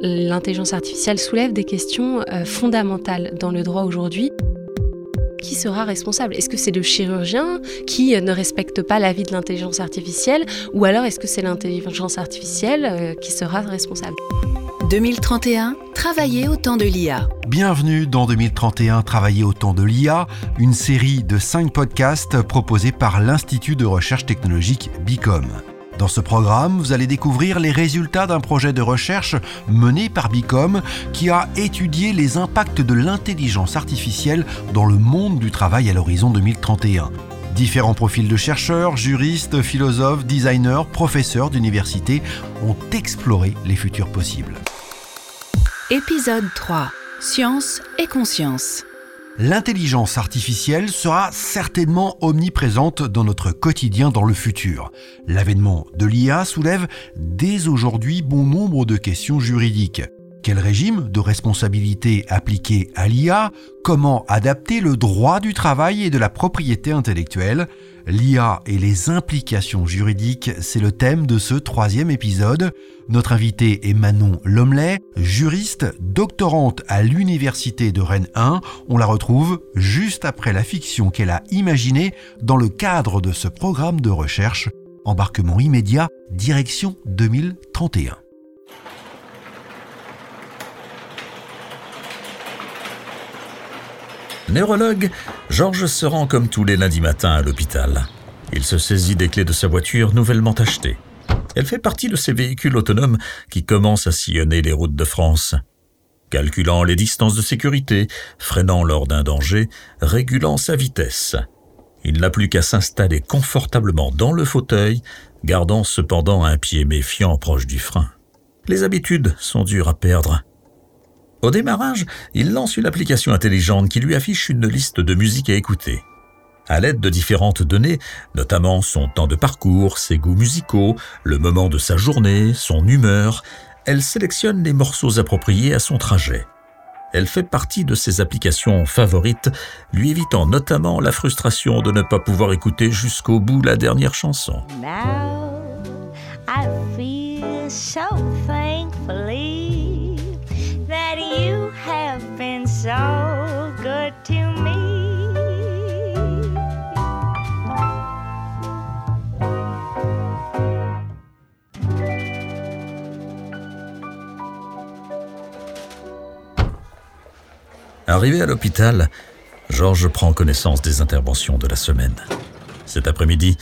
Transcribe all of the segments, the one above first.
L'intelligence artificielle soulève des questions euh, fondamentales dans le droit aujourd'hui. Qui sera responsable? Est-ce que c'est le chirurgien qui euh, ne respecte pas l'avis de l'intelligence artificielle? Ou alors est-ce que c'est l'intelligence artificielle euh, qui sera responsable? 2031, travailler au temps de l'IA. Bienvenue dans 2031, travailler au temps de l'IA, une série de 5 podcasts proposés par l'Institut de recherche technologique BICOM. Dans ce programme, vous allez découvrir les résultats d'un projet de recherche mené par Bicom qui a étudié les impacts de l'intelligence artificielle dans le monde du travail à l'horizon 2031. Différents profils de chercheurs, juristes, philosophes, designers, professeurs d'université ont exploré les futurs possibles. Épisode 3. Science et conscience l'intelligence artificielle sera certainement omniprésente dans notre quotidien dans le futur. L'avènement de l'IA soulève dès aujourd'hui bon nombre de questions juridiques. Quel régime de responsabilité appliquer à l'IA Comment adapter le droit du travail et de la propriété intellectuelle? L'IA et les implications juridiques, c'est le thème de ce troisième épisode. Notre invité est Manon Lomley, juriste, doctorante à l'Université de Rennes 1. On la retrouve juste après la fiction qu'elle a imaginée dans le cadre de ce programme de recherche. Embarquement immédiat, direction 2031. Neurologue, Georges se rend comme tous les lundis matins à l'hôpital. Il se saisit des clés de sa voiture nouvellement achetée. Elle fait partie de ces véhicules autonomes qui commencent à sillonner les routes de France. Calculant les distances de sécurité, freinant lors d'un danger, régulant sa vitesse. Il n'a plus qu'à s'installer confortablement dans le fauteuil, gardant cependant un pied méfiant proche du frein. Les habitudes sont dures à perdre. Au démarrage, il lance une application intelligente qui lui affiche une liste de musiques à écouter. À l'aide de différentes données, notamment son temps de parcours, ses goûts musicaux, le moment de sa journée, son humeur, elle sélectionne les morceaux appropriés à son trajet. Elle fait partie de ses applications favorites, lui évitant notamment la frustration de ne pas pouvoir écouter jusqu'au bout la dernière chanson. Arrivé à l'hôpital, Georges prend connaissance des interventions de la semaine. Cet après-midi,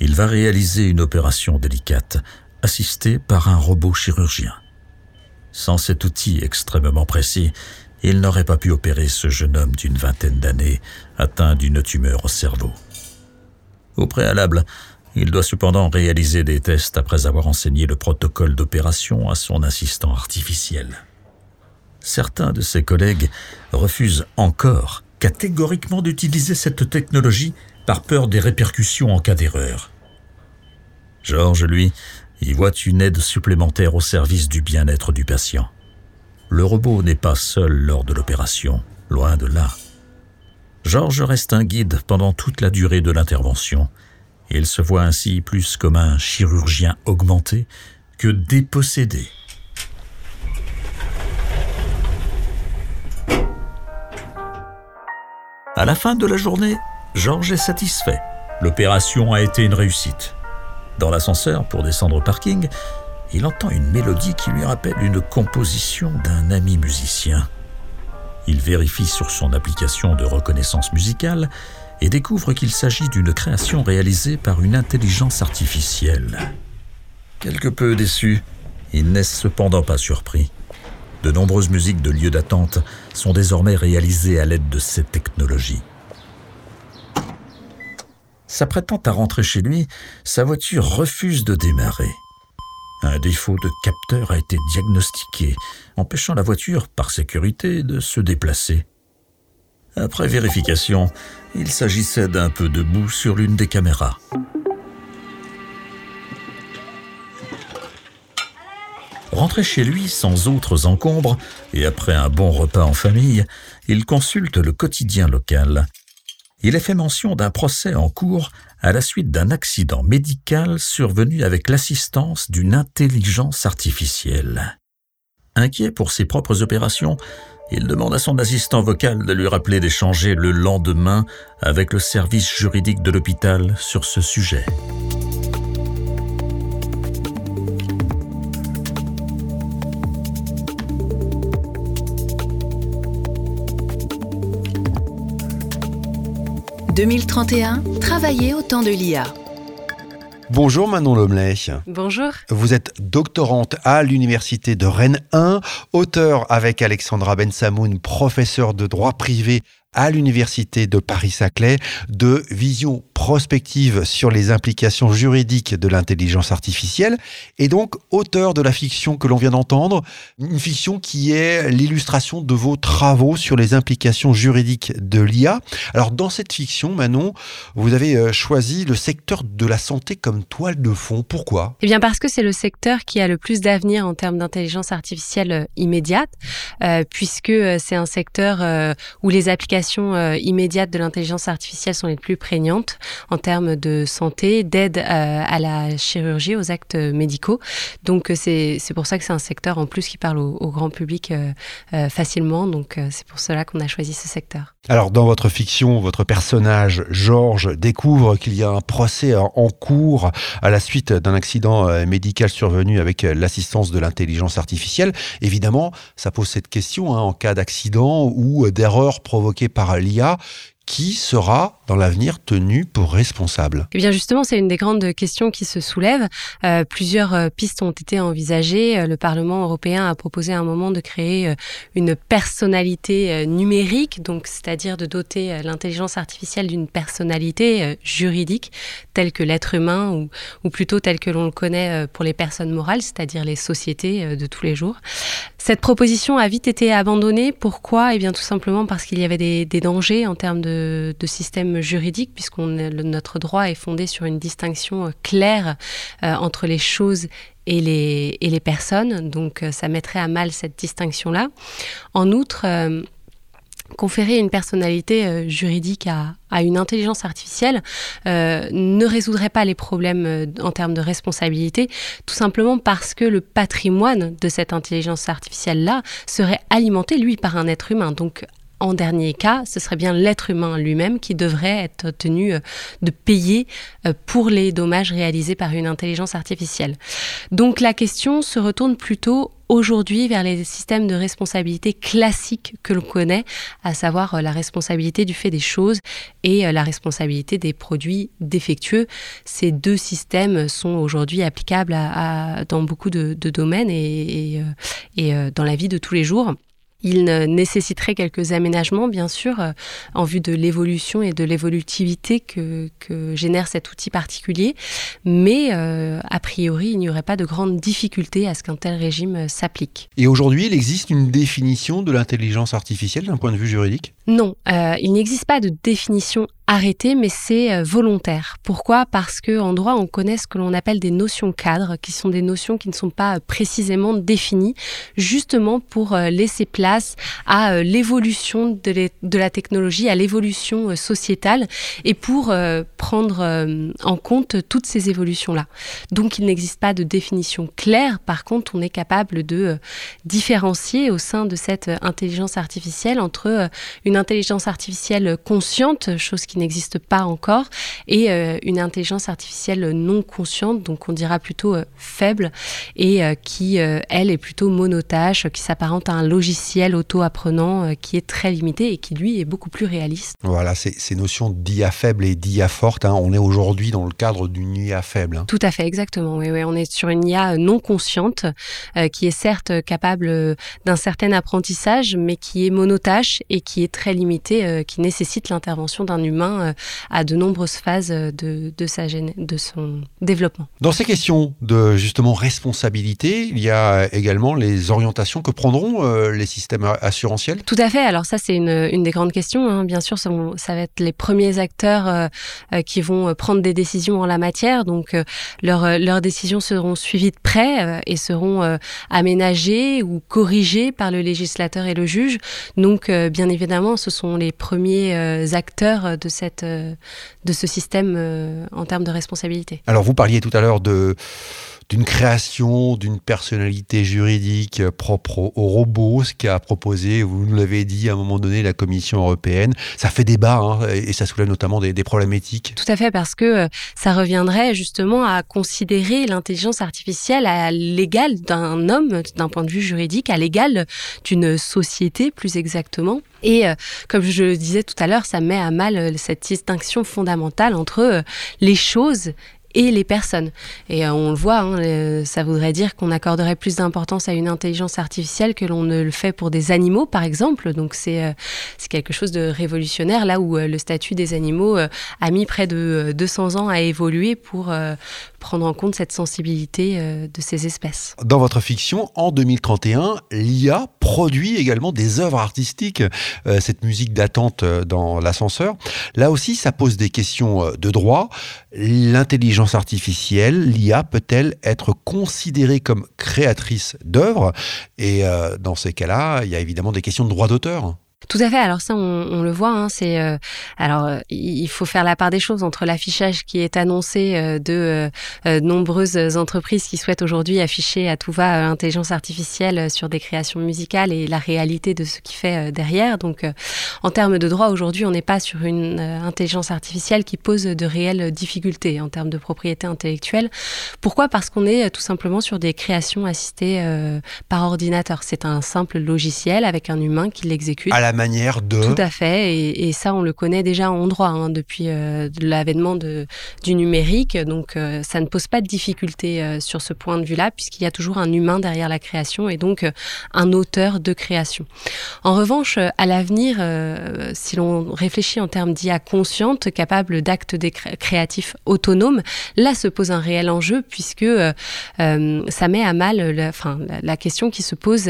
il va réaliser une opération délicate, assistée par un robot chirurgien. Sans cet outil extrêmement précis, il n'aurait pas pu opérer ce jeune homme d'une vingtaine d'années, atteint d'une tumeur au cerveau. Au préalable, il doit cependant réaliser des tests après avoir enseigné le protocole d'opération à son assistant artificiel certains de ses collègues refusent encore catégoriquement d'utiliser cette technologie par peur des répercussions en cas d'erreur. Georges, lui, y voit une aide supplémentaire au service du bien-être du patient. Le robot n'est pas seul lors de l'opération, loin de là. Georges reste un guide pendant toute la durée de l'intervention. Il se voit ainsi plus comme un chirurgien augmenté que dépossédé. À la fin de la journée, Georges est satisfait. L'opération a été une réussite. Dans l'ascenseur, pour descendre au parking, il entend une mélodie qui lui rappelle une composition d'un ami musicien. Il vérifie sur son application de reconnaissance musicale et découvre qu'il s'agit d'une création réalisée par une intelligence artificielle. Quelque peu déçu, il n'est cependant pas surpris. De nombreuses musiques de lieux d'attente sont désormais réalisées à l'aide de cette technologie. S'apprêtant à rentrer chez lui, sa voiture refuse de démarrer. Un défaut de capteur a été diagnostiqué, empêchant la voiture, par sécurité, de se déplacer. Après vérification, il s'agissait d'un peu de boue sur l'une des caméras. Rentré chez lui sans autres encombres et après un bon repas en famille, il consulte le quotidien local. Il est fait mention d'un procès en cours à la suite d'un accident médical survenu avec l'assistance d'une intelligence artificielle. Inquiet pour ses propres opérations, il demande à son assistant vocal de lui rappeler d'échanger le lendemain avec le service juridique de l'hôpital sur ce sujet. « 2031, travailler au temps de l'IA. Bonjour Manon Lomley. Bonjour. Vous êtes doctorante à l'université de Rennes 1, auteur avec Alexandra Bensamoun, professeur de droit privé à l'université de Paris-Saclay de vision prospective sur les implications juridiques de l'intelligence artificielle et donc auteur de la fiction que l'on vient d'entendre, une fiction qui est l'illustration de vos travaux sur les implications juridiques de l'IA. Alors dans cette fiction, Manon, vous avez euh, choisi le secteur de la santé comme toile de fond. Pourquoi? Eh bien parce que c'est le secteur qui a le plus d'avenir en termes d'intelligence artificielle euh, immédiate, euh, puisque c'est un secteur où les applications immédiates de l'intelligence artificielle sont les plus prégnantes en termes de santé, d'aide euh, à, la chirurgie, aux actes médicaux. Donc euh, c'est pour ça que c'est un secteur en plus qui parle au, grand public euh, facilement. Donc c'est pour cela qu'on a choisi ce secteur. Alors dans votre fiction, votre personnage Georges découvre qu'il y a un procès en cours à la suite d'un accident médical survenu avec l'assistance de l'intelligence artificielle. Évidemment, ça pose cette question hein, en cas d'accident ou d'erreur provoquée par l'IA qui sera dans l'avenir tenu pour responsable? Eh bien justement, c'est une des grandes questions qui se soulèvent. Euh, plusieurs euh, pistes ont été envisagées. Euh, le Parlement européen a proposé à un moment de créer une personnalité numérique, donc c'est-à-dire de doter l'intelligence artificielle d'une personnalité juridique telle que l'être humain ou, ou plutôt telle que l'on le connaît pour les personnes morales, c'est-à-dire les sociétés de tous les jours. Cette proposition a vite été abandonnée. Pourquoi? Eh bien tout simplement parce qu'il y avait des, des dangers en termes de de, système juridique, puisque notre droit est fondé sur une distinction euh, claire euh, entre les choses et les, personnes. Donc euh, ça mettrait à mal cette distinction-là. En outre, conférer une personnalité juridique à, une intelligence artificielle ne résoudrait pas les problèmes en termes de responsabilité, tout simplement parce que le patrimoine de cette intelligence artificielle-là serait alimenté, lui, par un être humain. Donc en dernier cas, ce serait bien l'être humain lui-même qui devrait être tenu euh, de payer euh, pour les dommages réalisés par une intelligence artificielle. Donc la question se retourne plutôt aujourd'hui vers les systèmes de responsabilité classiques que l'on connaît, à savoir euh, la responsabilité du fait des choses et la responsabilité des produits défectueux. Ces deux systèmes sont aujourd'hui applicables à, dans beaucoup de, domaines et, et dans la vie de tous les jours. Il nécessiterait quelques aménagements, bien sûr, euh, en vue de l'évolution et de l'évolutivité que, génère cet outil particulier, mais euh, a priori, il n'y aurait pas de grandes difficultés à ce qu'un tel régime euh, s'applique. Et aujourd'hui, il existe une définition de l'intelligence artificielle d'un point de vue juridique? Non, il n'existe pas de définition arrêté, mais c'est euh, volontaire. Pourquoi? Parce que en droit, on connaît ce que l'on appelle des notions cadres, qui sont des notions qui ne sont pas euh, précisément définies, justement pour euh, laisser place à l'évolution de, la technologie, à l'évolution sociétale, et pour prendre en compte toutes ces évolutions-là. Donc, il n'existe pas de définition claire. Par contre, on est capable de différencier au sein de cette intelligence artificielle entre une intelligence artificielle consciente, chose qui n'existe pas encore, et euh, une intelligence artificielle non consciente, donc on dira plutôt euh, faible, et euh, qui, elle, est plutôt monotâche, qui s'apparente à un logiciel auto-apprenant qui est très limité et qui, lui, est beaucoup plus réaliste. Voilà, ces, ces notions d'IA faible et d'IA forte, hein, on est aujourd'hui dans le cadre d'une IA faible. Hein. Tout à fait, exactement. Oui, oui, on est sur une IA non consciente, qui est certes capable d'un certain apprentissage, mais qui est monotâche et qui est très limitée, qui nécessite l'intervention d'un humain euh, à de nombreuses phases de, de, sa, de son développement. Dans ces questions de justement responsabilité, il y a également les orientations que prendront euh, les systèmes assurantiels? Tout à fait. Alors ça, c'est une, une, des grandes questions. Hein. Bien sûr, ça, ça, va être les premiers acteurs euh, qui vont prendre des décisions en la matière. Donc leurs, leurs décisions seront suivies de près et seront aménagées ou corrigées par le législateur et le juge. Donc bien évidemment, ce sont les premiers acteurs de cette, euh, de ce système euh, en termes de responsabilité. Alors vous parliez tout à l'heure de d'une création d'une personnalité juridique propre au robot, ce qu'a proposé, vous nous l'avez dit à un moment donné, la Commission européenne. Ça fait débat hein, et ça soulève notamment des, des problématiques. Tout à fait, parce que euh, ça reviendrait justement à considérer l'intelligence artificielle à l'égal d'un homme, d'un point de vue juridique, à l'égal d'une société plus exactement. Et euh, comme je le disais tout à l'heure, ça met à mal euh, cette distinction fondamentale entre euh, les choses et les personnes. Et euh, on le voit, hein, euh, ça voudrait dire qu'on accorderait plus d'importance à une intelligence artificielle que l'on ne le fait pour des animaux, par exemple. Donc c'est euh, quelque chose de révolutionnaire, là où le statut des animaux a mis près de 200 ans à évoluer pour prendre en compte cette sensibilité de ces espèces. Dans votre fiction, en 2031, l'IA produit également des œuvres artistiques, cette musique d'attente dans l'ascenseur. Là aussi, ça pose des questions de droit. L'intelligence artificielle, l'IA, peut-elle être considérée comme créatrice d'œuvres? Et euh, dans ces cas-là, il y a évidemment des questions de droit d'auteur. Tout à fait. Alors ça, on, le voit. Hein, c'est euh, alors euh, il faut faire la part des choses entre l'affichage qui est annoncé euh, de nombreuses entreprises qui souhaitent aujourd'hui afficher à tout va l'intelligence artificielle sur des créations musicales et la réalité de ce qui fait derrière. Donc, en termes de droit, aujourd'hui, on n'est pas sur une intelligence artificielle qui pose de réelles difficultés en termes de propriété intellectuelle. Pourquoi? Parce qu'on est tout simplement sur des créations assistées par ordinateur. C'est un simple logiciel avec un humain qui l'exécute de... Tout à fait, et, ça on le connaît déjà en droit hein, depuis euh, l'avènement du numérique, donc euh, ça ne pose pas de difficulté euh, sur ce point de vue-là, puisqu'il y a toujours un humain derrière la création et donc un auteur de création. En revanche, à l'avenir, si l'on réfléchit en termes d'IA consciente, capable d'actes créatifs autonomes, là se pose un réel enjeu, puisque ça met à mal la question qui se pose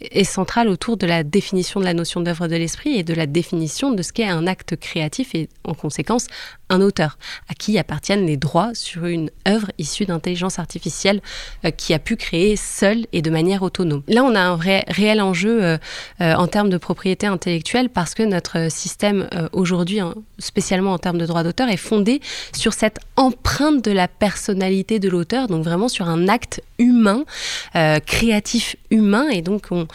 est centrale autour de la définition de la notion d'œuvre de l'esprit et de la définition de ce qu'est un acte créatif et en conséquence un auteur, à qui appartiennent les droits sur une œuvre issue d'intelligence artificielle euh, qui a pu créer seule et de manière autonome. Là, on a un réel enjeu euh, euh, en termes de propriété intellectuelle parce que notre système aujourd'hui, hein, spécialement en termes de droits d'auteur, est fondé sur cette empreinte de la personnalité de l'auteur, donc vraiment sur un acte humain, créatif humain, et donc on,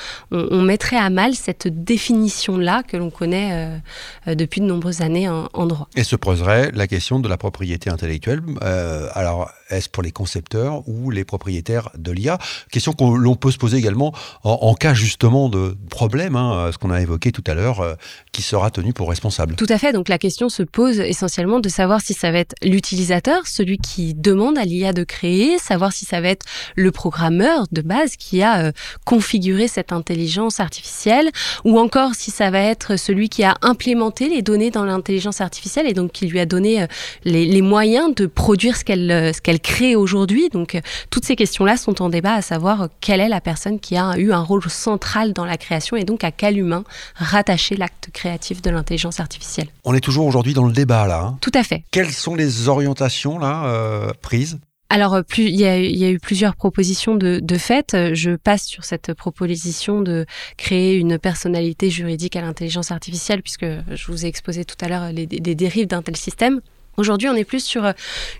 mettrait à mal cette définition-là que l'on connaît depuis de nombreuses années en, en droit. Et se poserait la question de la propriété intellectuelle. Euh, alors, est-ce pour les concepteurs ou les propriétaires de l'IA Question que l'on peut se poser également en, cas justement de problème, hein, ce qu'on a évoqué tout à l'heure, euh, qui sera tenu pour responsable. Tout à fait. Donc la question se pose essentiellement de savoir si ça va être l'utilisateur, celui qui demande à l'IA de créer, savoir si ça va être le programmeur de base qui a euh, configuré cette intelligence artificielle, ou encore si ça va être celui qui a implémenté les données dans l'intelligence artificielle et donc qui lui a donné euh, les, moyens de produire ce qu'elle ce qu'elle crée aujourd'hui. Donc euh, toutes ces questions-là sont en débat, à savoir euh, quelle est la personne qui a eu un rôle central dans la création et donc à quel humain rattacher l'acte créatif de l'intelligence artificielle. On est toujours aujourd'hui dans le débat là. Hein. Tout à fait. Quelles sont les orientations là euh, prises alors, plus, il, y a, eu plusieurs propositions de, fait. Je passe sur cette proposition de créer une personnalité juridique à l'intelligence artificielle, puisque je vous ai exposé tout à l'heure les dérives d'un tel système. Aujourd'hui, on est plus sur euh,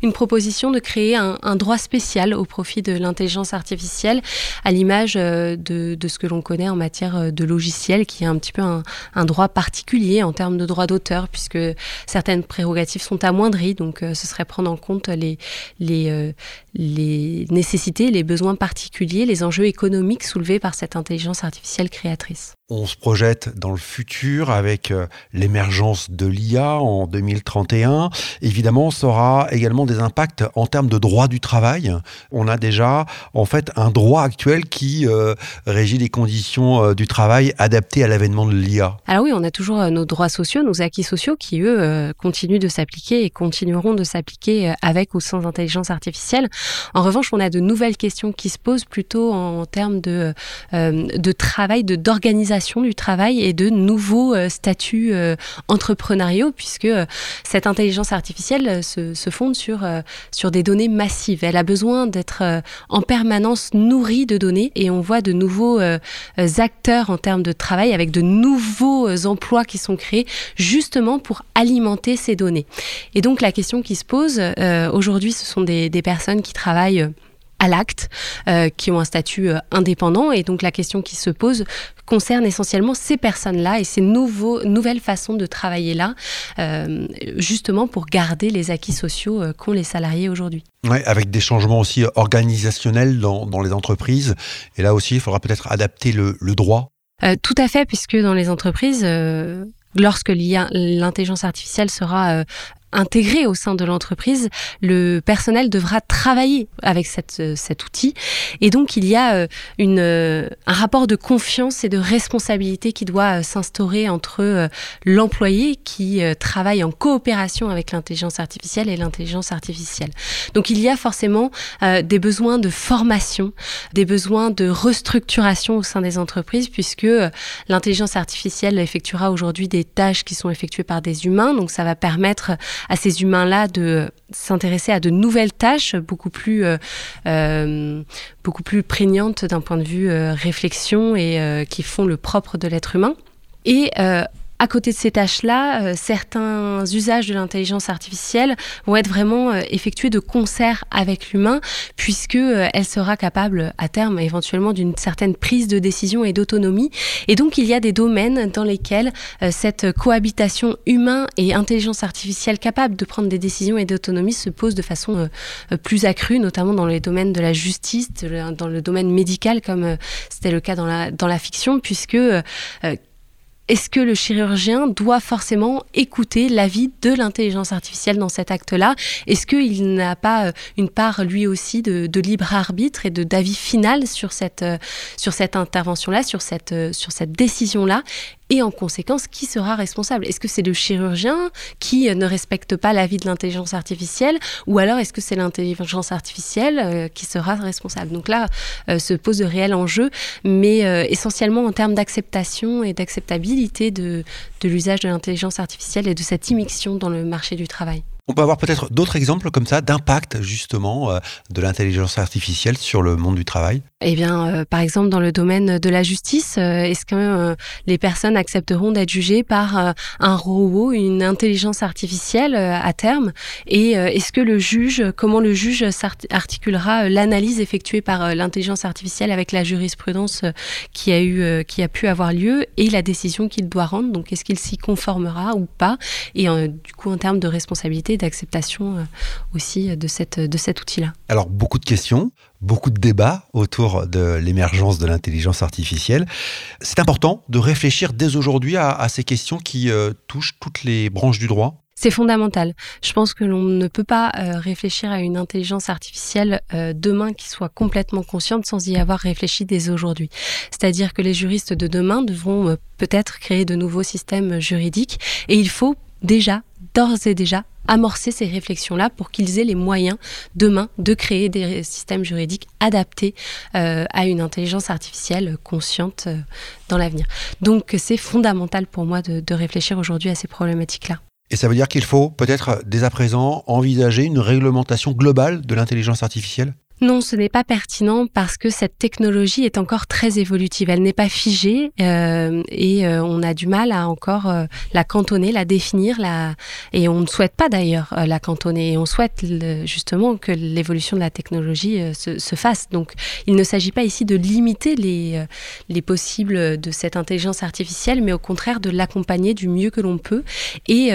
une proposition de créer un, droit spécial au profit de l'intelligence artificielle, à l'image euh, de, ce que l'on connaît en matière euh, de logiciel, qui est un petit peu un, droit particulier en termes de droit d'auteur, puisque certaines prérogatives sont amoindries. Donc, ce serait prendre en compte les, les, les nécessités, les besoins particuliers, les enjeux économiques soulevés par cette intelligence artificielle créatrice. On se projette dans le futur avec l'émergence de l'IA en 2031 évidemment, ça aura également des impacts en termes de droit du travail. On a déjà, en fait, un droit actuel qui euh, régit les conditions euh, du travail adaptées à l'avènement de l'IA. Alors oui, on a toujours euh, nos droits sociaux, nos acquis sociaux qui, eux, continuent de s'appliquer et continueront de s'appliquer avec ou sans intelligence artificielle. En revanche, on a de nouvelles questions qui se posent plutôt en, termes de, de travail, de d'organisation du travail et de nouveaux statuts entrepreneuriaux, puisque cette intelligence artificielle euh, se, se, fonde sur, euh, sur des données massives. Elle a besoin d'être euh, en permanence nourrie de données et on voit de nouveaux acteurs en termes de travail avec de nouveaux emplois qui sont créés justement pour alimenter ces données. Et donc la question qui se pose aujourd'hui, ce sont des, des personnes qui travaillent à l'acte, qui ont un statut indépendant. Et donc la question qui se pose concerne essentiellement ces personnes-là et ces nouveaux, nouvelles façons de travailler là, justement pour garder les acquis sociaux qu'ont les salariés aujourd'hui. Ouais, avec des changements aussi organisationnels dans, dans, les entreprises. Et là aussi, il faudra peut-être adapter le, le droit. Euh, tout à fait, puisque dans les entreprises, euh, lorsque l'intelligence artificielle sera euh, intégré au sein de l'entreprise, le personnel devra travailler avec cette, euh, cet outil. Et donc, il y a euh, une, euh, un rapport de confiance et de responsabilité qui doit s'instaurer entre l'employé qui travaille en coopération avec l'intelligence artificielle et l'intelligence artificielle. Donc, il y a forcément des besoins de formation, des besoins de restructuration au sein des entreprises, puisque l'intelligence artificielle effectuera aujourd'hui des tâches qui sont effectuées par des humains. Donc, ça va permettre à ces humains-là de s'intéresser à de nouvelles tâches beaucoup plus, euh, euh, beaucoup plus prégnantes d'un point de vue euh, réflexion et qui font le propre de l'être humain. Et à côté de ces tâches-là, euh, certains usages de l'intelligence artificielle vont être vraiment euh, effectués de concert avec l'humain, puisque euh, elle sera capable à terme éventuellement d'une certaine prise de décision et d'autonomie. Et donc il y a des domaines dans lesquels cette cohabitation humain et intelligence artificielle capable de prendre des décisions et d'autonomie se pose de façon plus accrue, notamment dans les domaines de la justice, dans le domaine médical, comme c'était le cas dans la, dans la fiction, puisque est-ce que le chirurgien doit forcément écouter l'avis de l'intelligence artificielle dans cet acte-là? Est-ce qu'il n'a pas euh, une part lui aussi de, libre arbitre et de d'avis final sur cette, euh, intervention-là, sur cette, euh, sur cette décision-là? Et en conséquence, qui sera responsable? Est-ce que c'est le chirurgien qui euh, ne respecte pas l'avis de l'intelligence artificielle ou alors est-ce que c'est l'intelligence artificielle euh, qui sera responsable? Donc là, euh, se pose de réels enjeux, mais essentiellement en termes d'acceptation et d'acceptabilité de, de l'usage de l'intelligence artificielle et de cette immixtion dans le marché du travail. On peut avoir peut-être d'autres exemples comme ça d'impact justement euh, de l'intelligence artificielle sur le monde du travail? Eh bien, euh, par exemple, dans le domaine de la justice, euh, est-ce que les personnes accepteront d'être jugées par un robot, une intelligence artificielle à terme? Et est-ce que le juge, comment le juge articulera l'analyse effectuée par l'intelligence artificielle avec la jurisprudence qui a qui a pu avoir lieu et la décision qu'il doit rendre? Donc, est-ce qu'il s'y conformera ou pas? Et du coup, en termes de responsabilité d'acceptation euh, aussi de, cette, de cet outil-là. Alors, beaucoup de questions, beaucoup de débats autour de l'émergence de l'intelligence artificielle. C'est important de réfléchir dès aujourd'hui à, ces questions qui euh, touchent toutes les branches du droit. C'est fondamental. Je pense que l'on ne peut pas euh, réfléchir à une intelligence artificielle demain qui soit complètement consciente sans y avoir réfléchi dès aujourd'hui. C'est-à-dire que les juristes de demain devront peut-être créer de nouveaux systèmes juridiques et il faut déjà, d'ores et déjà, amorcer ces réflexions-là pour qu'ils aient les moyens demain de créer des systèmes juridiques adaptés euh, à une intelligence artificielle consciente euh, dans l'avenir. Donc c'est fondamental pour moi de, de réfléchir aujourd'hui à ces problématiques-là. Et ça veut dire qu'il faut peut-être dès à présent envisager une réglementation globale de l'intelligence artificielle? Non, ce n'est pas pertinent parce que cette technologie est encore très évolutive. Elle n'est pas figée euh, et euh, on a du mal à encore euh, la cantonner, la définir, la... et on ne souhaite pas d'ailleurs la cantonner. Et on souhaite justement que l'évolution de la technologie se, se, fasse. Donc, il ne s'agit pas ici de limiter les, les possibles de cette intelligence artificielle, mais au contraire de l'accompagner du mieux que l'on peut et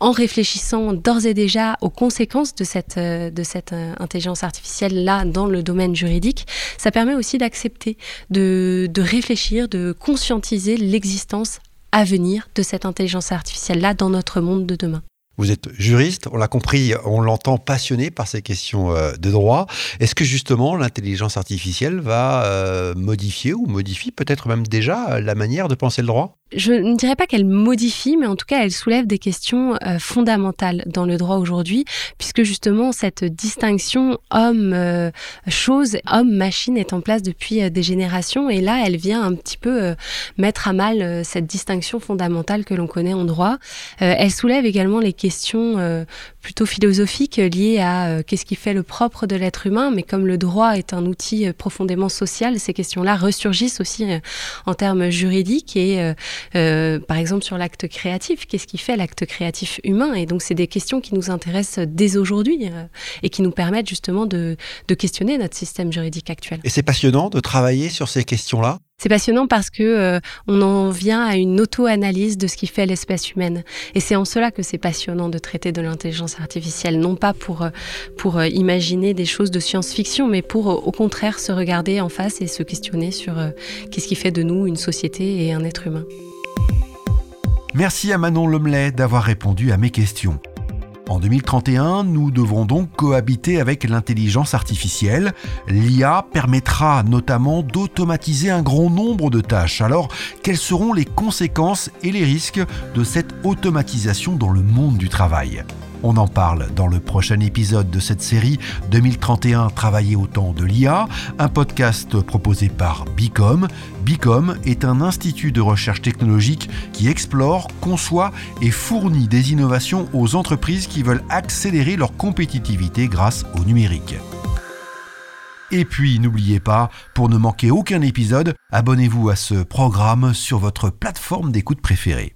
en réfléchissant d'ores et déjà aux conséquences de cette, de cette intelligence artificielle là dans le domaine juridique, ça permet aussi d'accepter, de, de réfléchir, de conscientiser l'existence à venir de cette intelligence artificielle-là dans notre monde de demain. Vous êtes juriste, on l'a compris, on l'entend passionné par ces questions euh, de droit. Est-ce que justement l'intelligence artificielle va euh, modifier ou modifie peut-être même déjà la manière de penser le droit? Je ne dirais pas qu'elle modifie, mais en tout cas, elle soulève des questions euh, fondamentales dans le droit aujourd'hui, puisque justement, cette distinction homme-chose, homme-machine est en place depuis des générations, et là, elle vient un petit peu mettre à mal cette distinction fondamentale que l'on connaît en droit. elle soulève également les questions euh, plutôt philosophiques liées à euh, qu'est-ce qui fait le propre de l'être humain, mais comme le droit est un outil euh, profondément social, ces questions-là ressurgissent aussi en termes juridiques et par exemple sur l'acte créatif. Qu'est-ce qui fait l'acte créatif humain? Et donc c'est des questions qui nous intéressent dès aujourd'hui et qui nous permettent justement de, de questionner notre système juridique actuel. Et c'est passionnant de travailler sur ces questions-là? C'est passionnant parce que euh, on en vient à une auto-analyse de ce qui fait l'espèce humaine. Et c'est en cela que c'est passionnant de traiter de l'intelligence artificielle, non pas pour, euh, pour euh, imaginer des choses de science-fiction, mais pour au contraire se regarder en face et se questionner sur qu'est-ce qui fait de nous une société et un être humain. Merci à Manon Lemelet d'avoir répondu à mes questions. En 2031, nous devrons donc cohabiter avec l'intelligence artificielle. L'IA permettra notamment d'automatiser un grand nombre de tâches. Alors, quelles seront les conséquences et les risques de cette automatisation dans le monde du travail? On en parle dans le prochain épisode de cette série 2031 Travailler au temps de l'IA, un podcast proposé par Bicom. Bicom est un institut de recherche technologique qui explore, conçoit et fournit des innovations aux entreprises qui veulent accélérer leur compétitivité grâce au numérique. Et puis n'oubliez pas, pour ne manquer aucun épisode, abonnez-vous à ce programme sur votre plateforme d'écoute préférée.